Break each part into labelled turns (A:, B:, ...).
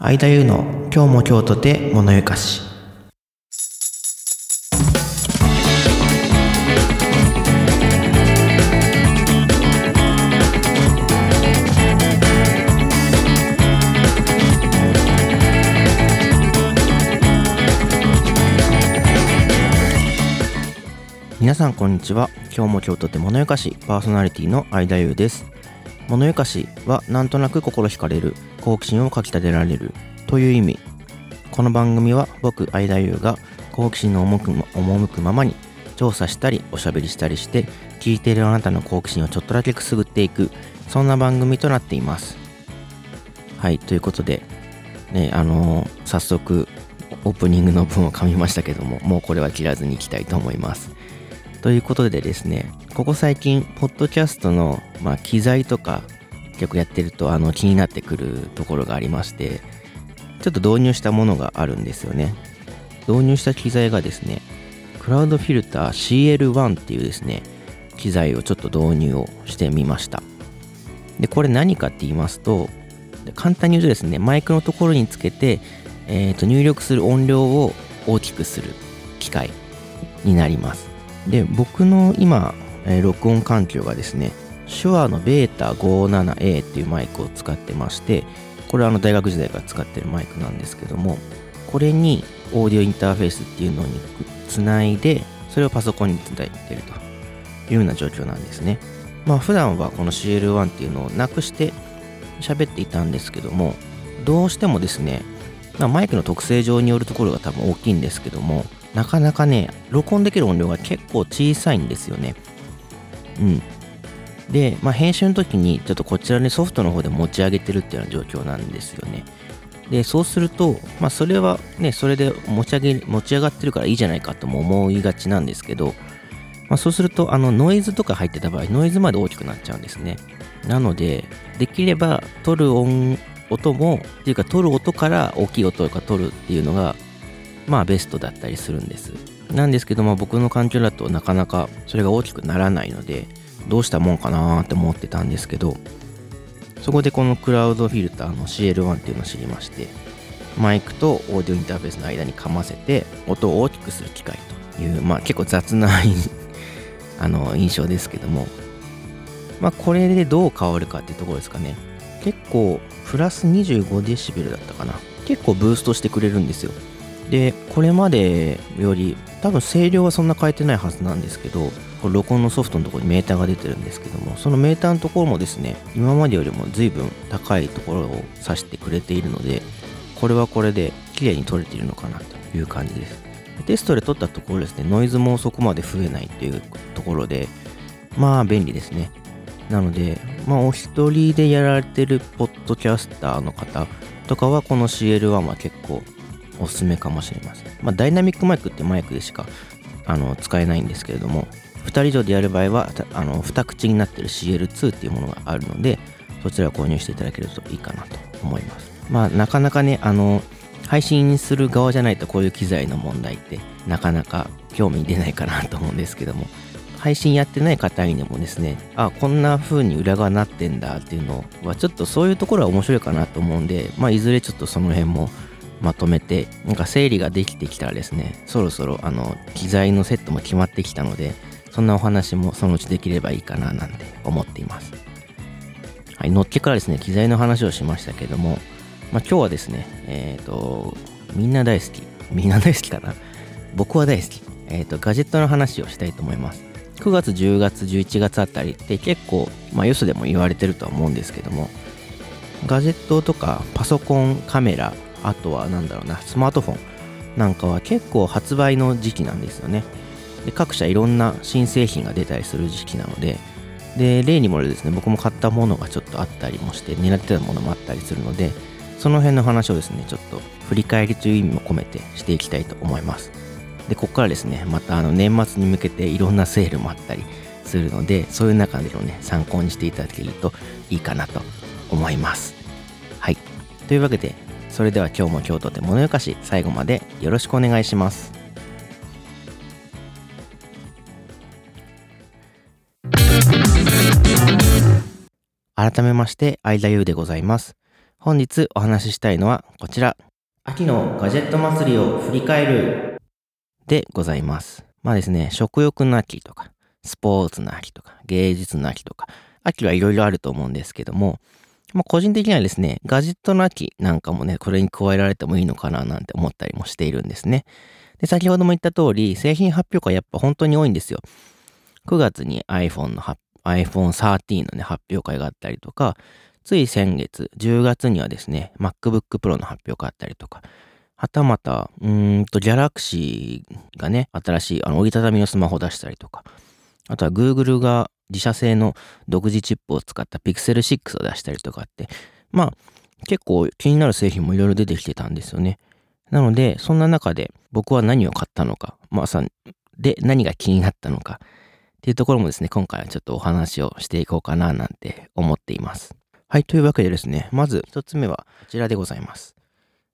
A: 相田優の今日も京都で物ゆかし。皆さんこんにちは。今日も京都で物ゆかしパーソナリティの相田優です。物ゆかしはなんとなく心惹かれる。好奇心をかき立てられる。という意味。この番組は僕相田優が好奇心の赴く赴くままに調査したりおしゃべりしたりして聞いているあなたの好奇心をちょっとだけくすぐっていく。そんな番組となっています。はいということでねあのー早速オープニングの文を噛みましたけどももうこれは切らずにいきたいと思います。ということでですねここ最近ポッドキャストの、まあ、機材とか結構やってるとあの気になってくるところがありましてちょっと導入したものがあるんですよね。導入した機材がですねクラウドフィルター CL1 っていうですね機材をちょっと導入をしてみました。でこれ何かって言いますと簡単に言うとですねマイクのところにつけて、えーと入力する音量を大きくする機械になります。で僕の今、えー録音環境がですね手話の β57A っていうマイクを使ってましてこれはあの大学時代から使ってるマイクなんですけどもこれにオーディオインターフェースっていうのにつないでそれをパソコンにつないでるというような状況なんですね。まあ普段はこの CL1 っていうのをなくして喋っていたんですけどもどうしてもですねまマイクの特性上によるところが多分大きいんですけどもなかなかね録音できる音量が結構小さいんですよね。うん。で、まあ、編集の時にちょっとこちらにソフトの方で持ち上げてるっていうような状況なんですよね。でそうすると、まあ、それはねそれで持ち上げ持ち上がってるからいいじゃないかとも思いがちなんですけど、まあ、そうするとあのノイズとか入ってた場合ノイズまで大きくなっちゃうんですね。なのでできれば取る音音もっていうか取る音から大きい音が取るっていうのがまあベストだったりするんです。なんですけども僕の環境だとなかなかそれが大きくならないのでどうしたもんかなーって思ってたんですけどそこでこのクラウドフィルターの CL1 っていうのを知りましてマイクとオーディオインターフェースの間にかませて音を大きくする機械というまあ結構雑な あの印象ですけどもまあこれでどう変わるかっていうところですかね。結構プラス25デシベルだったかな。結構ブーストしてくれるんですよ。でこれまでより多分声量はそんな変えてないはずなんですけどこれ録音のソフトのところにメーターが出てるんですけどもそのメーターのところもですね今までよりも随分高いところを指してくれているのでこれはこれで綺麗に撮れているのかなという感じです。テストで撮ったところですねノイズもそこまで増えないっていうところでまあ便利ですね。なのでまあお一人でやられてるポッドキャスターの方とかはこの CL1 は結構おすすめかもしれません。まあ、ダイナミックマイクってマイクでしかあの使えないんですけれども、2人以上でやる場合は、あの2口になってる CL2 っていうものがあるので、そちらを購入していただけるといいかなと思います。まあ、なかなかね、あの、配信する側じゃないとこういう機材の問題ってなかなか興味出ないかなと思うんですけども、配信やってない方にでもですね、あ、こんな風に裏側なってんだっていうのは、ちょっとそういうところは面白いかなと思うんで、まあ、いずれちょっとその辺もまとめてなんか整理ができてきたらですねそろそろあの機材のセットも決まってきたのでそんなお話もそのうちできればいいかななんて思っています。はいのっけからですね機材の話をしましたけども、まあ、今日はですねえっ、とみんな大好きみんな大好きかな？僕は大好きえっ、とガジェットの話をしたいと思います。9月10月11月あたりって結構まあよそでも言われてるとは思うんですけどもガジェットとかパソコンカメラあとはなんだろうなスマートフォンなんかは結構発売の時期なんですよね。で各社いろんな新製品が出たりする時期なのでで例にもですね僕も買ったものがちょっとあったりもして狙ってたものもあったりするのでその辺の話をですねちょっと振り返りという意味も込めてしていきたいと思います。でここからですねまたあの年末に向けていろんなセールもあったりするのでそういう中でのね参考にしていただけるといいかなと思います。はい。というわけでそれでは今日も京都で物よかし最後までよろしくお願いします改めまして相田優でございます本日お話ししたいのはこちら。秋のガジェット祭りを振り返るでございます。まあですね、食欲の秋とか、スポーツの秋とか、芸術の秋とか、秋はいろいろあると思うんですけども、まあ、個人的にはですね、ガジェットの秋なんかもね、これに加えられてもいいのかななんて思ったりもしているんですね。で、先ほども言った通り、製品発表会やっぱ本当に多いんですよ。9月に iPhone の iPhone 13のね、発表会があったりとか、つい先月、10月にはですね、MacBook Pro の発表があったりとか、はたまた、うんと、Galaxy がね、新しい、あの、折りたたみのスマホ出したりとか、あとは Google が自社製の独自チップを使った Pixel 6を出したりとかって、まあ、結構気になる製品もいろいろ出てきてたんですよね。なので、そんな中で僕は何を買ったのか、まあさ、で、何が気になったのか、っていうところもですね、今回はちょっとお話をしていこうかななんて思っています。はい、というわけでですね、まず一つ目はこちらでございます。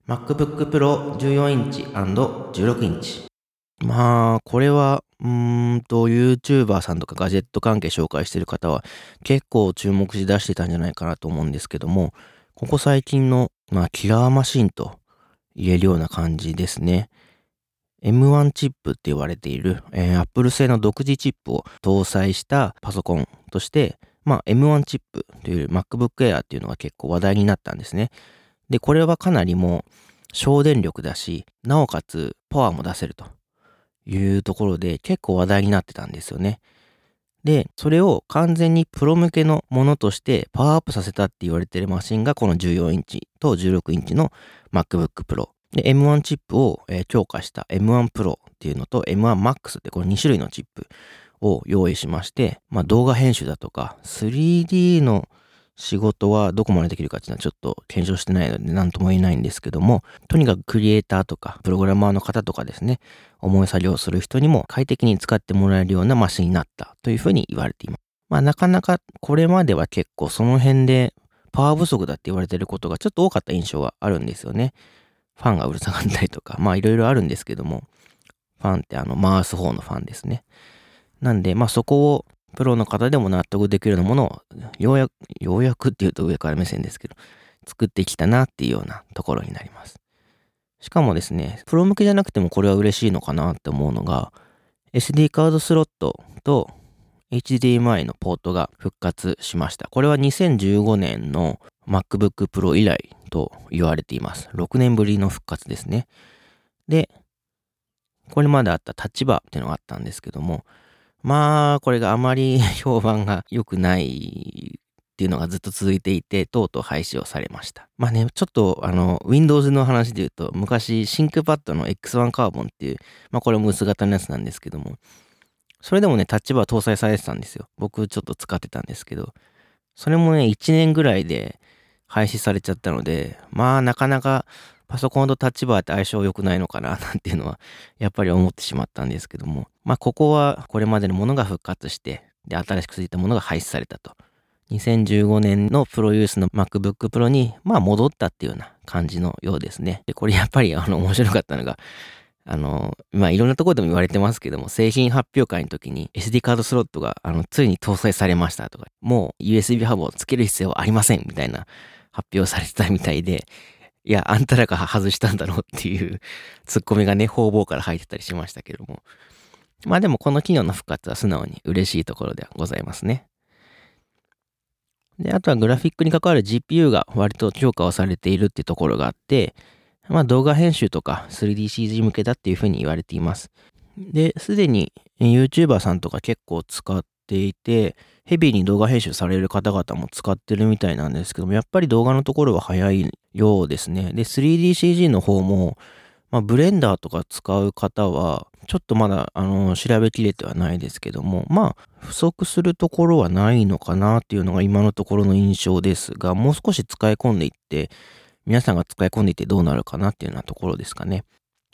A: MacBook Pro 14インチ &16 インチ。まあ、これは、うーんと、YouTuber さんとかガジェット関係紹介してる方は結構注目し出してたんじゃないかなと思うんですけども、ここ最近の、まあ、キラーマシンと言えるような感じですね。M1 チップって言われている、えー、Apple 製の独自チップを搭載したパソコンとして、まあ、M1 チップという MacBook Air っていうのが結構話題になったんですね。で、これはかなりもう省電力だし、なおかつパワーも出せるというところで結構話題になってたんですよね。で、それを完全にプロ向けのものとしてパワーアップさせたって言われてるマシンがこの14インチと16インチの MacBook Pro。で、M1 チップを、強化した M1 Pro っていうのと M1 Max ってこの2種類のチップを用意しまして、まあ、動画編集だとか 3D の仕事はどこまでできるかっていうのはちょっと検証してないので何とも言えないんですけども、とにかくクリエイターとかプログラマーの方とかですね、重い作業をする人にも快適に使ってもらえるようなマシンになったというふうに言われています。まあなかなかこれまでは結構その辺でパワー不足だって言われてることがちょっと多かった印象があるんですよね。ファンがうるさかったりとか、まあいろいろあるんですけども、ファンってあの回す方のファンですね。なんで、まあそこをプロの方でも納得できるようなものを、ようやく、ようやくっていうと上から目線ですけど、作ってきたなっていうようなところになります。しかもですね、プロ向けじゃなくてもこれは嬉しいのかなって思うのが、SD カードスロットと HDMI のポートが復活しました。これは2015年の MacBook Pro 以来と言われています。6年ぶりの復活ですね。で、これまであった立場っていうのがあったんですけども、まあ、これがあまり評判が良くないっていうのがずっと続いていて、とうとう廃止をされました。まあね、ちょっとあの、Windows の話で言うと、昔、シンクパッドの X1 カーボンっていう、まあこれも薄型のやつなんですけども、それでもね、タッチバー搭載されてたんですよ。僕ちょっと使ってたんですけど、それもね、1年ぐらいで廃止されちゃったので、まあなかなかパソコンとタッチバーって相性良くないのかな なんていうのはやっぱり思ってしまったんですけども、まあここはこれまでのものが復活して、で、新しくついたものが廃止されたと。2015年のプロユースの MacBook Pro に、まあ戻ったっていうような感じのようですね。で、これやっぱりあの面白かったのが、あの、まあ、いろんなところでも言われてますけども、製品発表会の時に SD カードスロットが、あの、ついに搭載されましたとか、もう USB ハブをつける必要はありませんみたいな発表されてたみたいで、いや、あんたらが外したんだろうっていうツッコミがね、方々から入ってたりしましたけども。まあでもこの機能の復活は素直に嬉しいところではございますね。で、あとはグラフィックに関わる GPU が割と強化をされているっていうところがあって、まあ動画編集とか 3DCG 向けだっていうふうに言われています。で、すでに YouTuber さんとか結構使っていて、ヘビーに動画編集される方々も使ってるみたいなんですけども、やっぱり動画のところは早いようですね。で、3DCG の方も、まあ、ブレンダーとか使う方は、ちょっとまだ、あの、調べきれてはないですけども、まあ、不足するところはないのかなっていうのが今のところの印象ですが、もう少し使い込んでいって、皆さんが使い込んでいってどうなるかなっていうようなところですかね。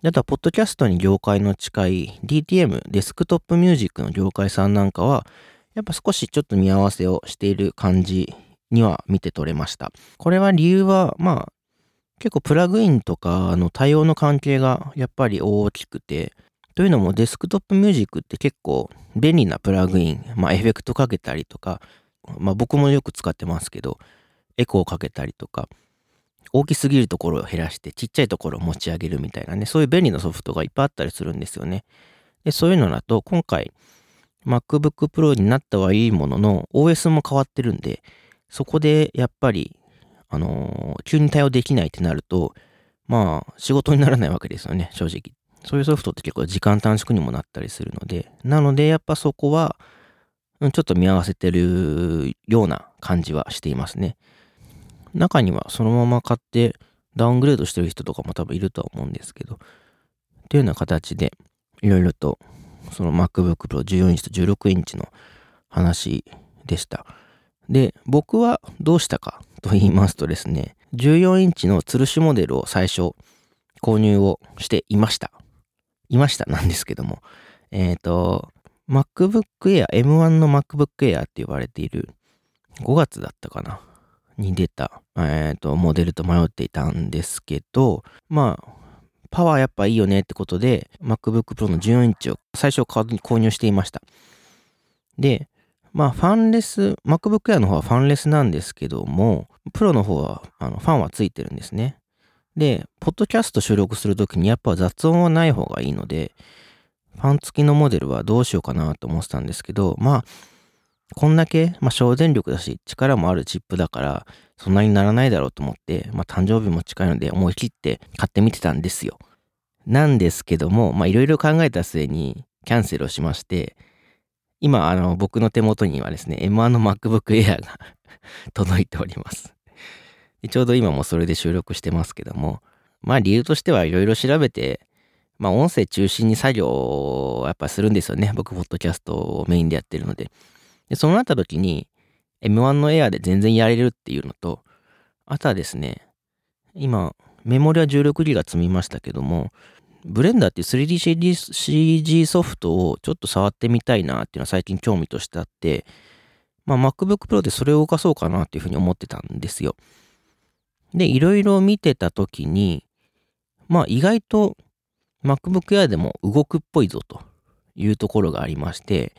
A: あとは、ポッドキャストに業界の近い DTM、デスクトップミュージックの業界さんなんかは、やっぱ少しちょっと見合わせをしている感じには見て取れました。これは理由は、まあ、結構プラグインとかの対応の関係がやっぱり大きくて、というのもデスクトップミュージックって結構便利なプラグイン、まあエフェクトかけたりとか、まあ僕もよく使ってますけど、エコーかけたりとか、大きすぎるところを減らしてちっちゃいところを持ち上げるみたいなね、そういう便利なソフトがいっぱいあったりするんですよね。で、そういうのだと今回 MacBook Pro になったはいいものの OS も変わってるんで、そこでやっぱり、あのー、急に対応できないってなると、まあ仕事にならないわけですよね、正直。そういうソフトって結構時間短縮にもなったりするので、なのでやっぱそこは、ちょっと見合わせてるような感じはしていますね。中にはそのまま買ってダウングレードしてる人とかも多分いるとは思うんですけど、っていうような形でいろいろとその MacBook Pro 14インチと16インチの話でした。で、僕はどうしたかと言いますとですね、14インチの吊るしモデルを最初購入をしていました。いましたなんですけども、えっ、ー、と、MacBook Air、M1 の MacBook Air って言われている5月だったかなに出た、えっ、ー、と、モデルと迷っていたんですけど、まあ、パワーやっぱいいよねってことで、MacBook Pro の14インチを最初購入していました。で、まあ、ファンレス、MacBook Air の方はファンレスなんですけども、プロの方は、あの、ファンはついてるんですね。で、ポッドキャスト収録するときにやっぱ雑音はない方がいいので、ファン付きのモデルはどうしようかなと思ってたんですけど、まあ、こんだけ、まあ、省電力だし、力もあるチップだから、そんなにならないだろうと思って、まあ、誕生日も近いので思い切って買ってみてたんですよ。なんですけども、まあ、いろいろ考えた末にキャンセルをしまして、今、あの、僕の手元にはですね、M1 の MacBook Air が 届いておりますちょうど今もそれで収録してますけども、まあ理由としてはいろいろ調べて、まあ音声中心に作業をやっぱするんですよね。僕、ポッドキャストをメインでやってるので。で、そうなった時に、M1 の Air で全然やれるっていうのと、あとはですね、今、メモリは 16GB 積みましたけども、ブレンダーっていう 3DCG ソフトをちょっと触ってみたいなっていうのは最近興味としてあって、まあ MacBook Pro でそれを動かそうかなっていうふうに思ってたんですよ。で、いろいろ見てた時に、まあ意外と MacBook Air でも動くっぽいぞというところがありまして、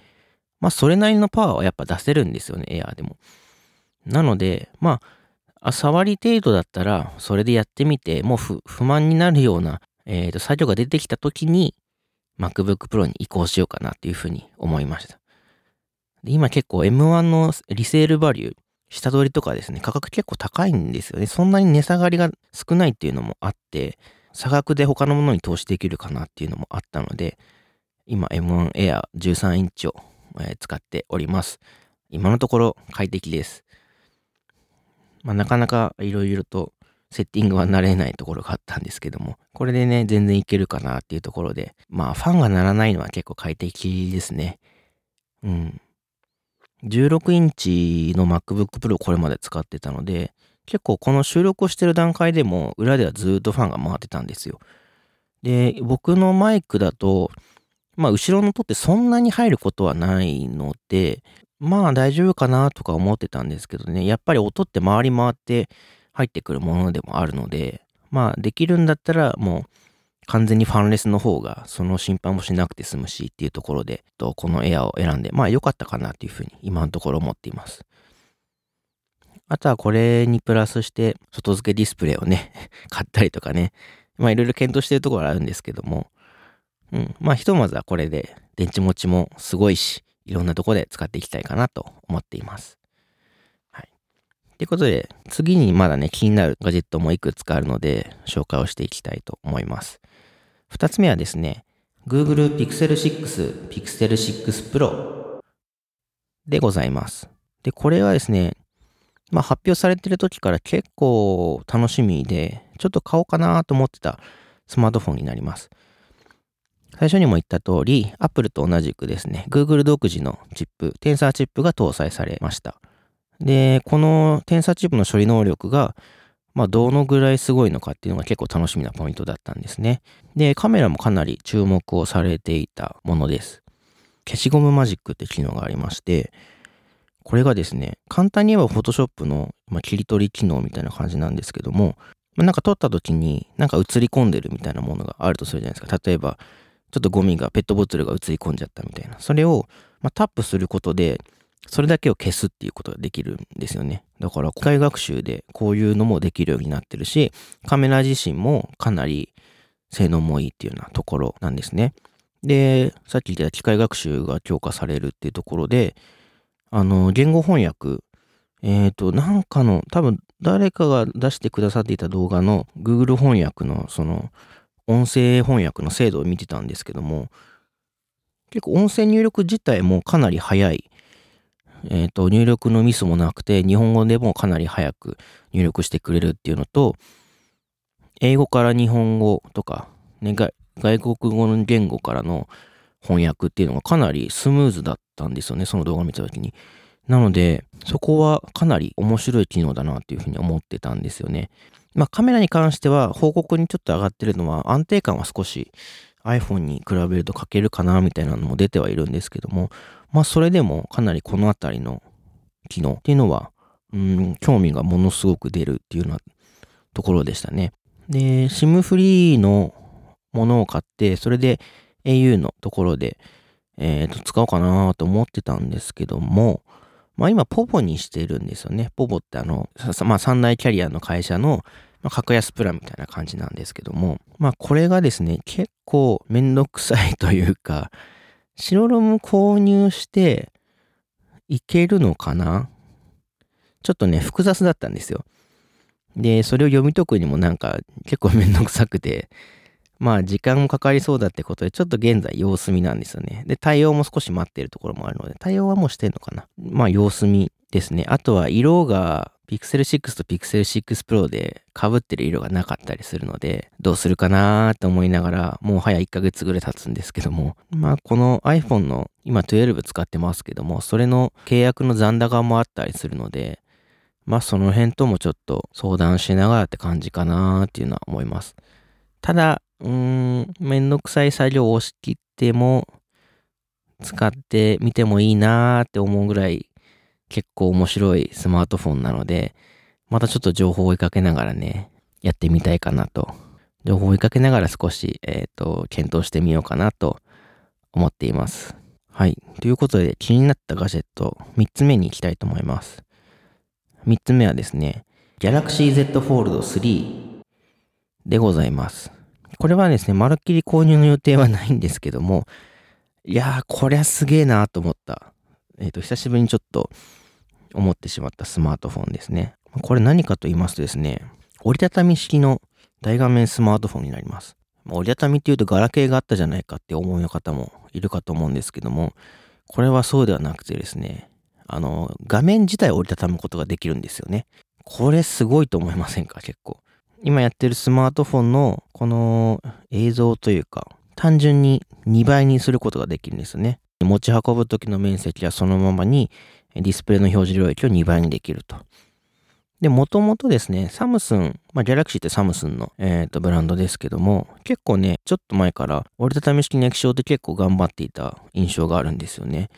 A: まあそれなりのパワーはやっぱ出せるんですよね、Air でも。なので、まあ、触り程度だったらそれでやってみて、もう不満になるようなえー、と作業が出てきた時に MacBook Pro に移行しようかなっていうふうに思いました。で今結構 M1 のリセールバリュー、下取りとかですね、価格結構高いんですよね。そんなに値下がりが少ないっていうのもあって、差額で他のものに投資できるかなっていうのもあったので、今 M1 Air 13インチを、え、使っております。今のところ快適です。まあ、なかなかいろいろとセッティングは慣れないところがあったんですけども、これでね、全然いけるかなっていうところで、まあ、ファンが鳴らないのは結構快適ですね。うん。16インチの MacBook Pro これまで使ってたので、結構この収録をしてる段階でも裏ではずっとファンが回ってたんですよ。で、僕のマイクだと、まあ後ろの音ってそんなに入ることはないので、まあ大丈夫かなとか思ってたんですけどね、やっぱり音って回り回って入ってくるものでもあるので、まあできるんだったらもう完全にファンレスの方がその心配もしなくて済むしっていうところで、とこのエアを選んで、まあ良かったかなっていうふうに今のところ思っています。あとはこれにプラスして外付けディスプレイをね、買ったりとかね、まあいろいろ検討してるところあるんですけども、うん、まあひとまずはこれで電池持ちもすごいし、いろんなとこで使っていきたいかなと思っています。ということで、次にまだね、気になるガジェットもいくつかあるので、紹介をしていきたいと思います。二つ目はですね、Google Pixel 6 Pixel 6 Pro でございます。で、これはですね、まあ発表されてる時から結構楽しみで、ちょっと買おうかなと思ってたスマートフォンになります。最初にも言った通り、Apple と同じくですね、Google 独自のチップ、テンサーチップが搭載されました。で、このテンサーチップの処理能力が、まあ、どのぐらいすごいのかっていうのが結構楽しみなポイントだったんですね。で、カメラもかなり注目をされていたものです。消しゴムマジックって機能がありまして、これがですね、簡単に言えば Photoshop の、まあ、切り取り機能みたいな感じなんですけども、まあ、なんか撮った時になんか映り込んでるみたいなものがあるとするじゃないですか。例えば、ちょっとゴミが、ペットボトルが映り込んじゃったみたいな。それを、まあ、タップすることで、それだけを消すっていうことができるんですよね。だから機械学習でこういうのもできるようになってるし、カメラ自身もかなり性能もいいっていうようなところなんですね。で、さっき言った機械学習が強化されるっていうところで、あの、言語翻訳、えっ、ー、と、なんかの、多分誰かが出してくださっていた動画の Google 翻訳のその音声翻訳の精度を見てたんですけども、結構音声入力自体もかなり早い。えっ、ー、と、入力のミスもなくて、日本語でもかなり早く入力してくれるっていうのと、英語から日本語とか、ね、外国語の言語からの翻訳っていうのがかなりスムーズだったんですよね、その動画を見たときに。なので、そこはかなり面白い機能だなっていうふうに思ってたんですよね。まあカメラに関しては報告にちょっと上がってるのは安定感は少し iPhone に比べると欠けるかなみたいなのも出てはいるんですけども、まあそれでもかなりこのあたりの機能っていうのは、うん、興味がものすごく出るっていうようなところでしたね。で、SIM フリーのものを買って、それで au のところで、えっ、ー、と、使おうかなと思ってたんですけども、まあ今、ポポにしてるんですよね。ポポってあの、まあ三大キャリアの会社の、格安プランみたいな感じなんですけども、まあこれがですね、結構めんどくさいというか、白ロム購入していけるのかな？ちょっとね、複雑だったんですよ。で、それを読み解くにもなんか結構めんどくさくて、まあ時間もかかりそうだってことで、ちょっと現在様子見なんですよね。で、対応も少し待ってるところもあるので、対応はもうしてんのかな。まあ様子見ですね。あとは色が Pixel 6と Pixel 6 Pro で被ってる色がなかったりするので、どうするかなーって思いながら、もう早1ヶ月ぐらい経つんですけども、まあこの iPhone の今12使ってますけども、それの契約の残高もあったりするので、まあその辺ともちょっと相談しながらって感じかなーっていうのは思います。ただ、うーん、めんどくさい作業を押し切っても、使ってみてもいいなーって思うぐらい結構面白いスマートフォンなので、またちょっと情報を追いかけながらね、やってみたいかなと。情報を追いかけながら少し、えっ、ー、と、検討してみようかなと思っています。はい。ということで、気になったガジェット3つ目に行きたいと思います。3つ目はですね、Galaxy Z Fold 3でございます。これはですね、まるっきり購入の予定はないんですけども、いやー、こりゃすげえなーと思った。えっ、ー、と、久しぶりにちょっと思ってしまったスマートフォンですね。これ何かと言いますとですね、折りたたみ式の大画面スマートフォンになります。折りたたみっていうとガラケーがあったじゃないかって思いの方もいるかと思うんですけども、これはそうではなくてですね、あの、画面自体折りたたむことができるんですよね。これすごいと思いませんか？結構。今やってるスマートフォンのこの映像というか、単純に2倍にすることができるんですね。持ち運ぶ時の面積はそのままにディスプレイの表示領域を2倍にできると。で、もともとですね、サムスン、まあ、ギャラクシーってサムスンの、えー、とブランドですけども、結構ね、ちょっと前から折りたたみ式の液晶って結構頑張っていた印象があるんですよね。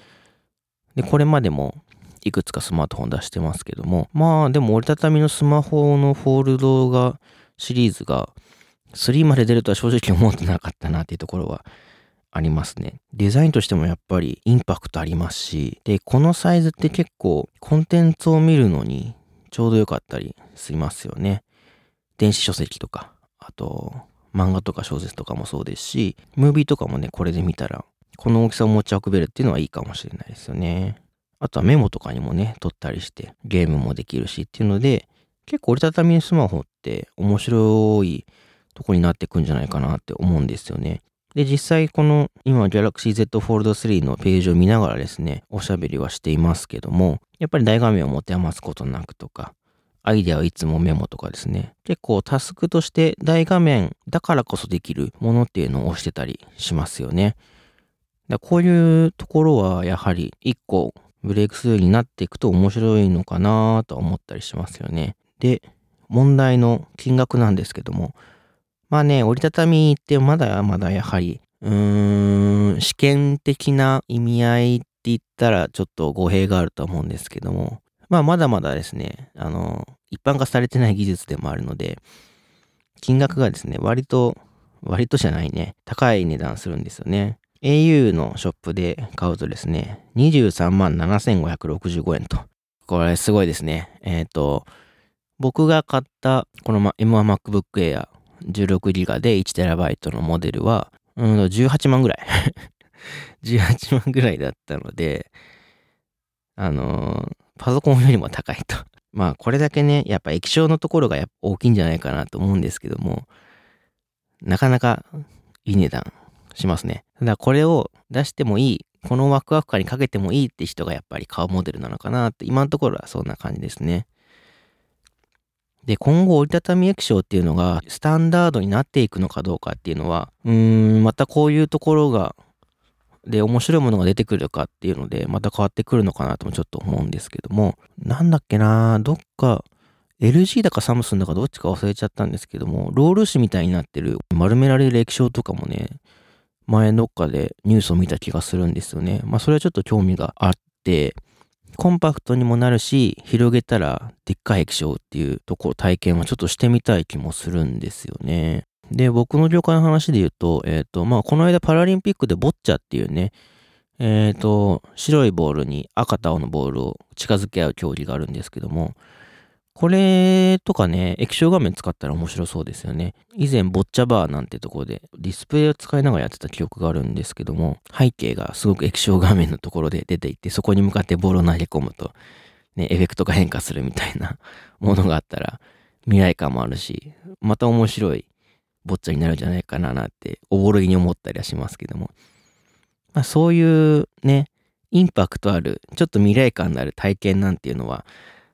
A: で、これまでもいくつかスマートフォン出してますけども、まあでも折りたたみのスマホのフォールドが、シリーズが3まで出るとは正直思ってなかったなっていうところはありますね。デザインとしてもやっぱりインパクトありますし、で、このサイズって結構コンテンツを見るのにちょうどよかったりしますよね。電子書籍とか、あと漫画とか小説とかもそうですし、ムービーとかもね、これで見たら、この大きさを持ち運べるっていうのはいいかもしれないですよね。あとはメモとかにもね、撮ったりしてゲームもできるしっていうので、結構折りたたみスマホって面白いとこになってくんじゃないかなって思うんですよね。で、実際この今 Galaxy Z Fold 3のページを見ながらですね、おしゃべりはしていますけども、やっぱり大画面を持て余すことなくとか、アイデアはいつもメモとかですね、結構タスクとして大画面だからこそできるものっていうのを押してたりしますよね。だこういうところはやはり一個ブレイクスルーになっていくと面白いのかなと思ったりしますよね。で、問題の金額なんですけども、まあね、折りたたみってまだまだやはり、うーん、試験的な意味合いって言ったらちょっと語弊があると思うんですけども、まあまだまだですね、あの、一般化されてない技術でもあるので、金額がですね、割と、割とじゃないね、高い値段するんですよね。Au のショップで買うとですね、23万7565円と。これすごいですね。えっ、ー、と、僕が買ったこの M1MacBook Air 16GB で 1TB のモデルは、うん、18万ぐらい。18万ぐらいだったので、あのー、パソコンよりも高いと。まあ、これだけね、やっぱ液晶のところが大きいんじゃないかなと思うんですけども、なかなかいい値段しますね。ただこれを出してもいい、このワクワク感にかけてもいいって人がやっぱり買うモデルなのかなって、今のところはそんな感じですね。で、今後折りたたみ液晶っていうのがスタンダードになっていくのかどうかっていうのは、うーん、またこういうところが、で、面白いものが出てくるかっていうので、また変わってくるのかなともちょっと思うんですけども、なんだっけなどっか、LG だかサムスンだかどっちか忘れちゃったんですけども、ロール紙みたいになってる丸められる液晶とかもね、前どっかでニュースを見た気がするんですよね。まあそれはちょっと興味があって、コンパクトにもなるし、広げたらでっかい液晶っていうところ体験はちょっとしてみたい気もするんですよね。で、僕の業界の話で言うと、えっ、ー、と、まあ、この間パラリンピックでボッチャっていうね、えっ、ー、と、白いボールに赤と青のボールを近づけ合う競技があるんですけども、これとかね、液晶画面使ったら面白そうですよね。以前、ボッチャバーなんてとこでディスプレイを使いながらやってた記憶があるんですけども、背景がすごく液晶画面のところで出ていって、そこに向かってボールを投げ込むと、ね、エフェクトが変化するみたいな ものがあったら、未来感もあるし、また面白いボッチャになるんじゃないかななんて、おぼろげに思ったりはしますけども。まあ、そういうね、インパクトある、ちょっと未来感のある体験なんていうのは、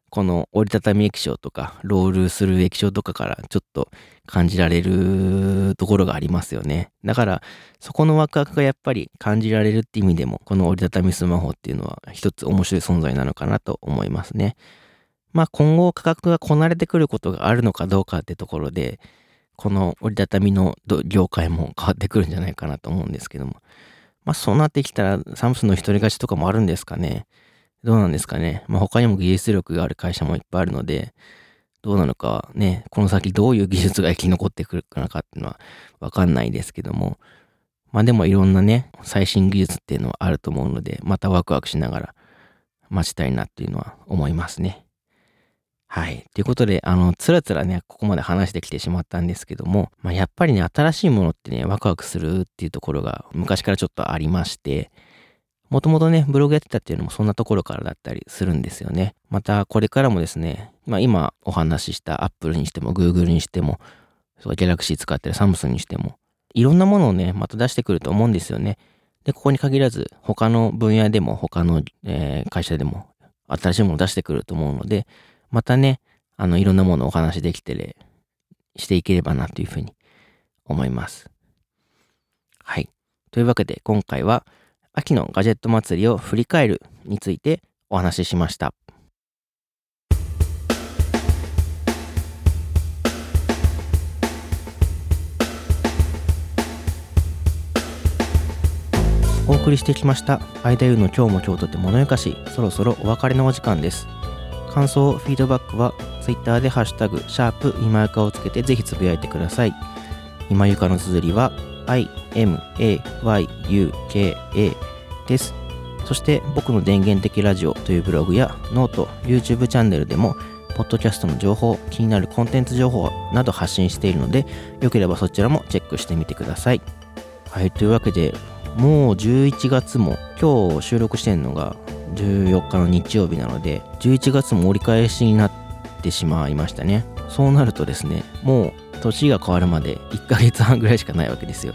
A: この折りたたみ液晶とか、ロールする液晶とかからちょっと感じられるところがありますよね。だから、そこのワクワクがやっぱり感じられるって意味でも、この折りたたみスマホっていうのは一つ面白い存在なのかなと思いますね。まあ今後価格がこなれてくることがあるのかどうかってところで、この折りたたみの業界も変わってくるんじゃないかなと思うんですけども。まあそうなってきたらサムスンの一人勝ちとかもあるんですかね。どうなんですかね。まあ、他にも技術力がある会社もいっぱいあるので、どうなのかね、この先どういう技術が生き残ってくるかなかっていうのはわかんないですけども、まあでもいろんなね、最新技術っていうのはあると思うので、またワクワクしながら待ちたいなっていうのは思いますね。はい。ということで、あの、つらつらね、ここまで話してきてしまったんですけども、まあ、やっぱりね、新しいものってね、ワクワクするっていうところが昔からちょっとありまして、もともとね、ブログやってたっていうのもそんなところからだったりするんですよね。また、これからもですね、まあ今お話しした Apple にしても Google にしても、そう Galaxy 使ってる Samsung にしても、いろんなものをね、また出してくると思うんですよね。で、ここに限らず、他の分野でも、他の、えー、会社でも、新しいものを出してくると思うので、またね、あの、いろんなものをお話しできてれ、していければなというふうに思います。はい。というわけで、今回は、秋のガジェット祭りを振り返るについてお話ししました。お送りしてきました「間ゆの今日も今日とて物よかし」そろそろお別れのお時間です感想フィードバックは Twitter で「ハッシュタグシャープ今ゆか」をつけてぜひつぶやいてください今ゆかの綴りは imayuka です。そして僕の電源的ラジオというブログや note、YouTube チャンネルでもポッドキャストの情報、気になるコンテンツ情報など発信しているので、よければそちらもチェックしてみてください。はい、というわけで、もう11月も、今日収録してるのが14日の日曜日なので、11月も折り返しになってしまいましたね。そうなるとですね、もう年が変わるまで1ヶ月半ぐらいしかないわけですよ。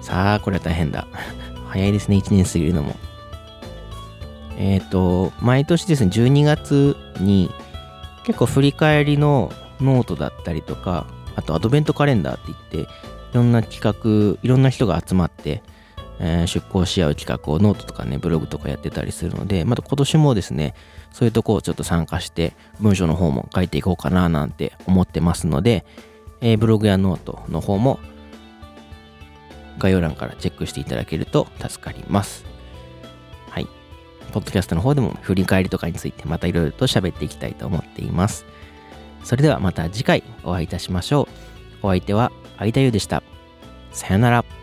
A: さあ、これは大変だ。早いですね、1年過ぎるのも。えっ、ー、と、毎年ですね、12月に結構振り返りのノートだったりとか、あとアドベントカレンダーって言って、いろんな企画、いろんな人が集まって、えー、投稿し合う企画をノートとかね、ブログとかやってたりするので、また今年もですね、そういうとこをちょっと参加して、文章の方も書いていこうかななんて思ってますので、えー、ブログやノートの方も概要欄からチェックしていただけると助かります。はい。ポッドキャストの方でも振り返りとかについてまたいろいろと喋っていきたいと思っています。それではまた次回お会いいたしましょう。お相手は相田優でした。さよなら。